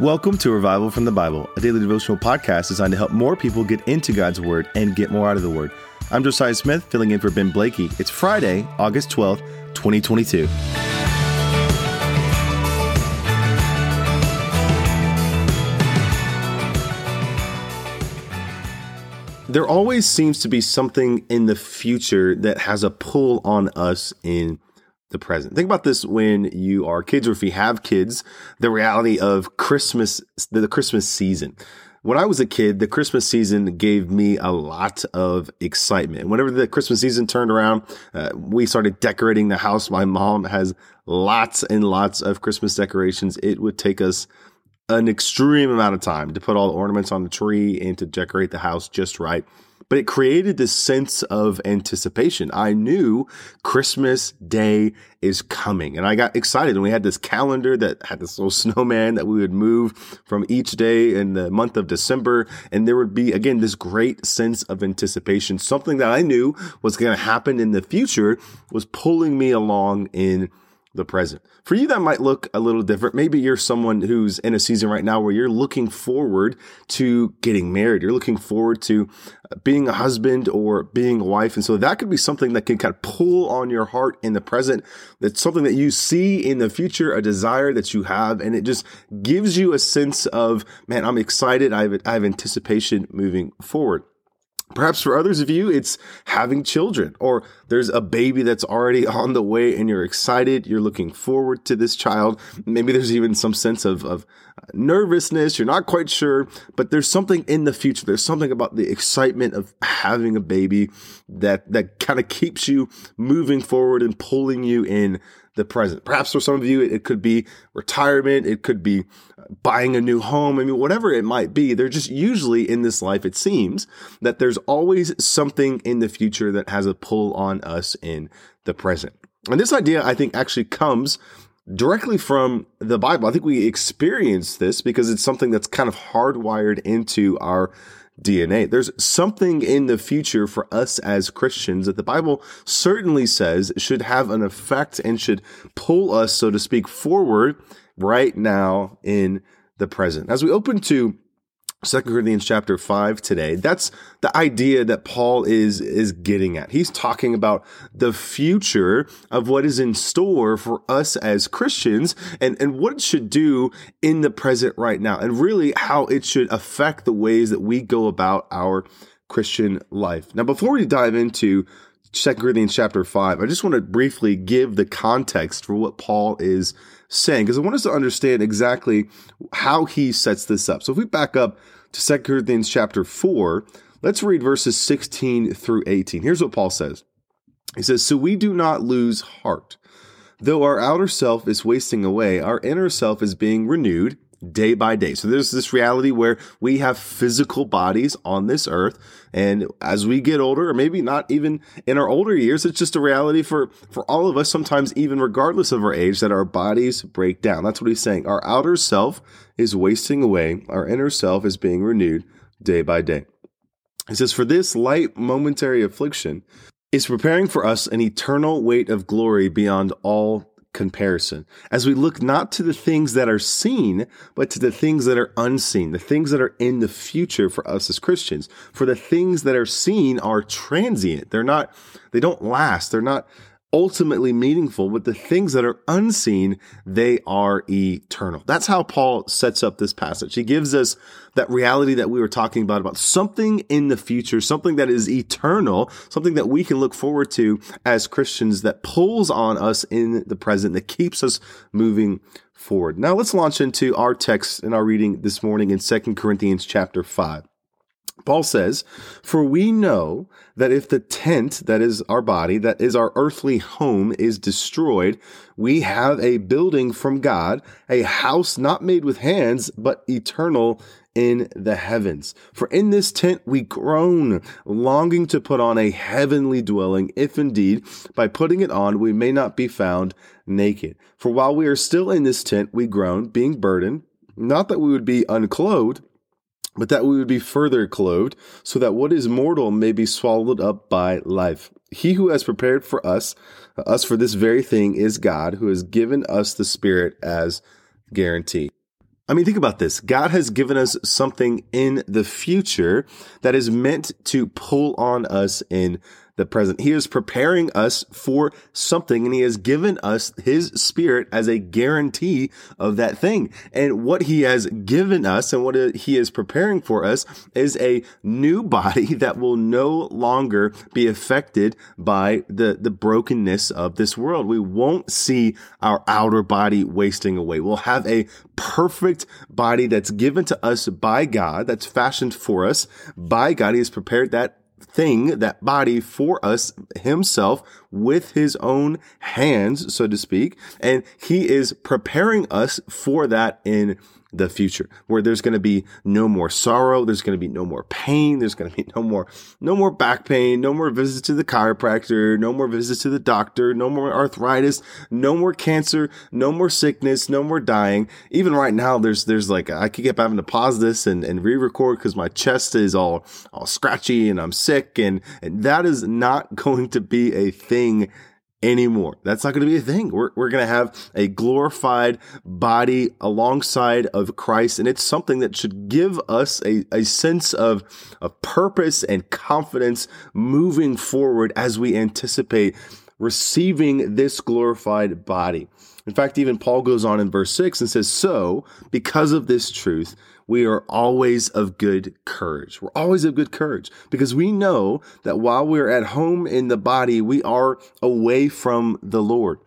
Welcome to Revival from the Bible, a daily devotional podcast designed to help more people get into God's Word and get more out of the Word. I'm Josiah Smith, filling in for Ben Blakey. It's Friday, August 12th, 2022. There always seems to be something in the future that has a pull on us in the present. Think about this when you are kids or if you have kids, the reality of Christmas, the Christmas season. When I was a kid, the Christmas season gave me a lot of excitement. Whenever the Christmas season turned around, uh, we started decorating the house. My mom has lots and lots of Christmas decorations. It would take us an extreme amount of time to put all the ornaments on the tree and to decorate the house just right but it created this sense of anticipation. I knew Christmas Day is coming and I got excited and we had this calendar that had this little snowman that we would move from each day in the month of December. And there would be, again, this great sense of anticipation. Something that I knew was going to happen in the future was pulling me along in the present. For you, that might look a little different. Maybe you're someone who's in a season right now where you're looking forward to getting married. You're looking forward to uh, being a husband or being a wife. And so that could be something that can kind of pull on your heart in the present. That's something that you see in the future, a desire that you have. And it just gives you a sense of, man, I'm excited. I have, I have anticipation moving forward. Perhaps for others of you, it's having children, or there's a baby that's already on the way and you're excited. You're looking forward to this child. Maybe there's even some sense of, of nervousness. You're not quite sure, but there's something in the future. There's something about the excitement of having a baby that, that kind of keeps you moving forward and pulling you in the present. Perhaps for some of you, it, could be retirement. It could be uh, buying a new home. I mean, whatever it might be, they're just usually in this life, it seems that there's always something in the future that has a pull on us in the present. And this idea, I think, actually comes directly from the Bible. I think we experience this because it's something that's kind of hardwired into our DNA. There's something in the future for us as Christians that the Bible certainly says should have an effect and should pull us, so to speak, forward right now in the present. As we open to Second Corinthians chapter 5 today. That's the idea that Paul is is getting at. He's talking about the future of what is in store for us as Christians and, and what it should do in the present right now and really how it should affect the ways that we go about our Christian life. Now before we dive into Second Corinthians chapter 5, I just want to briefly give the context for what Paul is saying because I want us to understand exactly how he sets this up. So if we back up to 2 Corinthians chapter 4, let's read verses 16 through 18. Here's what Paul says. He says, So we do not lose heart. Though our outer self is wasting away, our inner self is being renewed day by day. So there's this reality where we have physical bodies on this earth. And as we get older, or maybe not even in our older years, it's just a reality for, for all of us, sometimes even regardless of our age, that our bodies break down. That's what he's saying. Our outer self is wasting away. Our inner self is being renewed day by day. He says, for this light momentary affliction is preparing for us an eternal weight of glory beyond all comparison as we look not to the things that are seen, but to the things that are unseen, the things that are in the future for us as Christians. For the things that are seen are transient. They're not, they don't last. They're not ultimately meaningful, but the things that are unseen, they are eternal. That's how Paul sets up this passage. He gives us that reality that we were talking about, about something in the future, something that is eternal, something that we can look forward to as Christians that pulls on us in the present, that keeps us moving forward. Now let's launch into our text and our reading this morning in 2 Corinthians chapter 5. Paul says, For we know that if the tent, that is our body, that is our earthly home, is destroyed, we have a building from God, a house not made with hands, but eternal in the heavens. For in this tent we groan, longing to put on a heavenly dwelling, if indeed by putting it on we may not be found naked. For while we are still in this tent, we groan, being burdened, not that we would be unclothed, but that we would be further clothed, so that what is mortal may be swallowed up by life. He who has prepared for us, uh, us for this very thing, is God, who has given us the Spirit as guarantee. I mean, think about this. God has given us something in the future that is meant to pull on us in the present. He is preparing us for something and he has given us his spirit as a guarantee of that thing. And what he has given us and what he is preparing for us is a new body that will no longer be affected by the, the brokenness of this world. We won't see our outer body wasting away. We'll have a perfect body that's given to us by God, that's fashioned for us by God. He has prepared that thing, that body for us himself with his own hands, so to speak. And he is preparing us for that in the future where there's going to be no more sorrow. There's going to be no more pain. There's going to be no more, no more back pain, no more visits to the chiropractor, no more visits to the doctor, no more arthritis, no more cancer, no more sickness, no more dying. Even right now, there's, there's like, I keep having to pause this and, and re-record because my chest is all, all scratchy and I'm sick. And, and that is not going to be a thing anymore. That's not going to be a thing. We're, we're going to have a glorified body alongside of Christ. And it's something that should give us a, a sense of, of purpose and confidence moving forward as we anticipate receiving this glorified body. In fact, even Paul goes on in verse 6 and says, So, because of this truth, we are always of good courage. We're always of good courage because we know that while we're at home in the body, we are away from the Lord.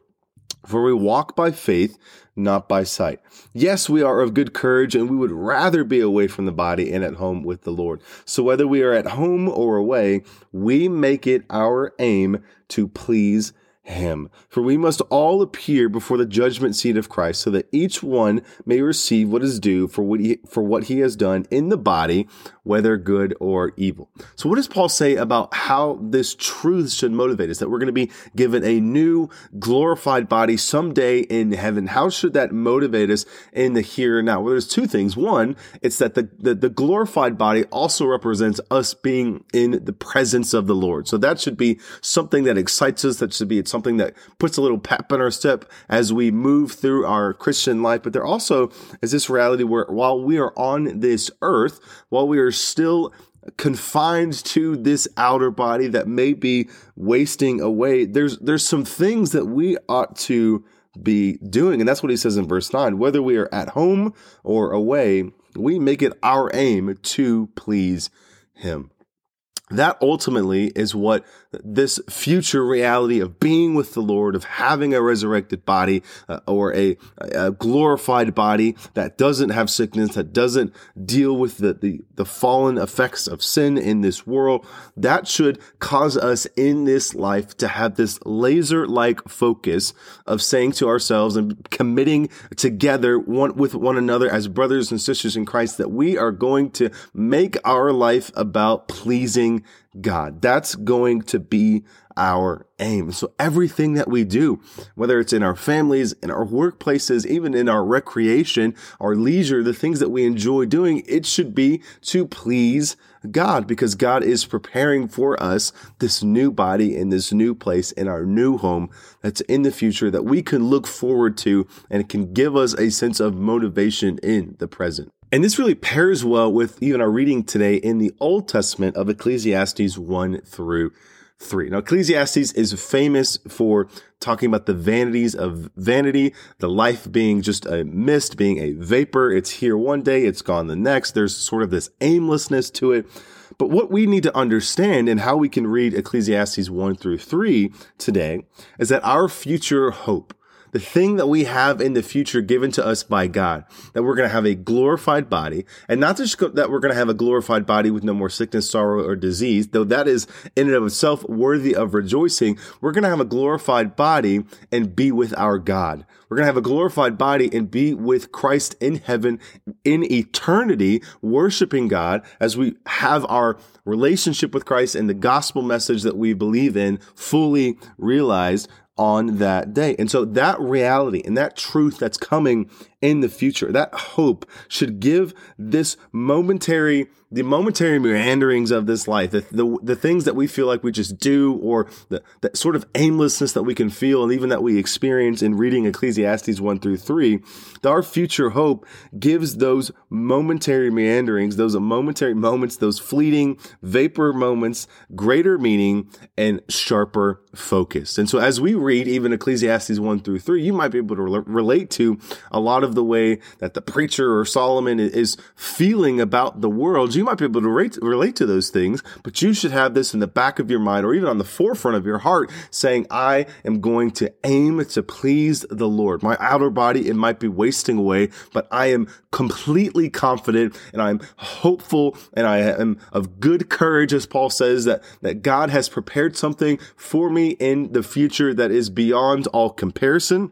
For we walk by faith, not by sight. Yes, we are of good courage and we would rather be away from the body and at home with the Lord. So whether we are at home or away, we make it our aim to please him. For we must all appear before the judgment seat of Christ so that each one may receive what is due for what he, for what he has done in the body, whether good or evil. So what does Paul say about how this truth should motivate us? That we're going to be given a new glorified body someday in heaven. How should that motivate us in the here and now? Well, there's two things. One, it's that the, the, the glorified body also represents us being in the presence of the Lord. So that should be something that excites us. That should be, it's something that puts a little pep in our step as we move through our Christian life. But there also is this reality where while we are on this earth, while we are still confined to this outer body that may be wasting away, there's there's some things that we ought to be doing. And that's what he says in verse 9. Whether we are at home or away, we make it our aim to please him. That ultimately is what this future reality of being with the Lord, of having a resurrected body uh, or a, a, glorified body that doesn't have sickness, that doesn't deal with the, the, the fallen effects of sin in this world, that should cause us in this life to have this laser like focus of saying to ourselves and committing together one, with one another as brothers and sisters in Christ that we are going to make our life about pleasing God. That's going to be our aim. So everything that we do, whether it's in our families, in our workplaces, even in our recreation, our leisure, the things that we enjoy doing, it should be to please God because God is preparing for us this new body in this new place in our new home that's in the future that we can look forward to and can give us a sense of motivation in the present. And this really pairs well with even our reading today in the Old Testament of Ecclesiastes 1 through 3. Now, Ecclesiastes is famous for talking about the vanities of vanity, the life being just a mist, being a vapor. It's here one day, it's gone the next. There's sort of this aimlessness to it. But what we need to understand and how we can read Ecclesiastes 1 through 3 today is that our future hope, the thing that we have in the future given to us by God, that we're going to have a glorified body, and not just that we're going to have a glorified body with no more sickness, sorrow, or disease, though that is in and of itself worthy of rejoicing. We're going to have a glorified body and be with our God. We're going to have a glorified body and be with Christ in heaven in eternity, worshiping God as we have our relationship with Christ and the gospel message that we believe in fully realized on that day. And so that reality and that truth that's coming in the future. That hope should give this momentary the momentary meanderings of this life, the, the, the, things that we feel like we just do, or the, sort of aimlessness that we can feel, and even that we experience in reading Ecclesiastes 1 through 3, our future hope gives those momentary meanderings, those momentary moments, those fleeting vapor moments, greater meaning and sharper focus. And so as we read even Ecclesiastes 1 through 3, you might be able to re- relate to a lot of the way that the preacher or Solomon is feeling about the world. You might be able to relate, relate to those things, but you should have this in the back of your mind or even on the forefront of your heart saying, I am going to aim to please the Lord. My outer body, it might be wasting away, but I am completely confident and I'm hopeful and I am of good courage, as Paul says, that, that God has prepared something for me in the future that is beyond all comparison.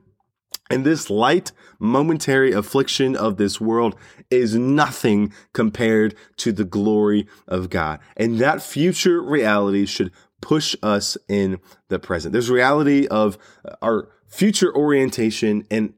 And this light, momentary affliction of this world is nothing compared to the glory of God. And that future reality should push us in the present. There's reality of our future orientation and,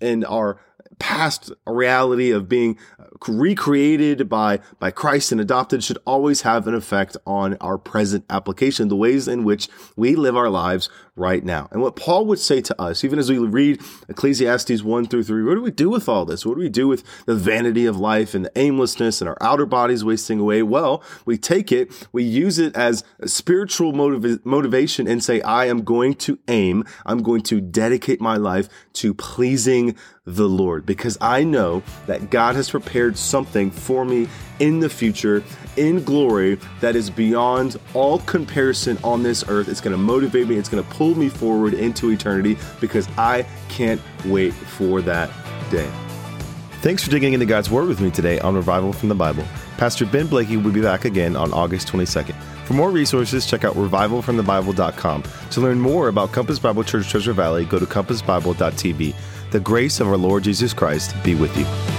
and our past reality of being recreated by, by Christ and adopted should always have an effect on our present application, the ways in which we live our lives right now. And what Paul would say to us, even as we read Ecclesiastes 1 through 3, what do we do with all this? What do we do with the vanity of life and the aimlessness and our outer bodies wasting away? Well, we take it, we use it as a spiritual motiv- motivation and say, I am going to aim, I'm going to dedicate my life to pleasing the Lord because I know that God has prepared something for me in the future in glory that is beyond all comparison on this earth. It's going to motivate me, it's going to pull me forward into eternity because I can't wait for that day. Thanks for digging into God's Word with me today on Revival from the Bible. Pastor Ben Blakey will be back again on August 22nd. For more resources, check out revivalfromthebible.com. To learn more about Compass Bible Church Treasure Valley, go to compassbible.tv. The grace of our Lord Jesus Christ be with you.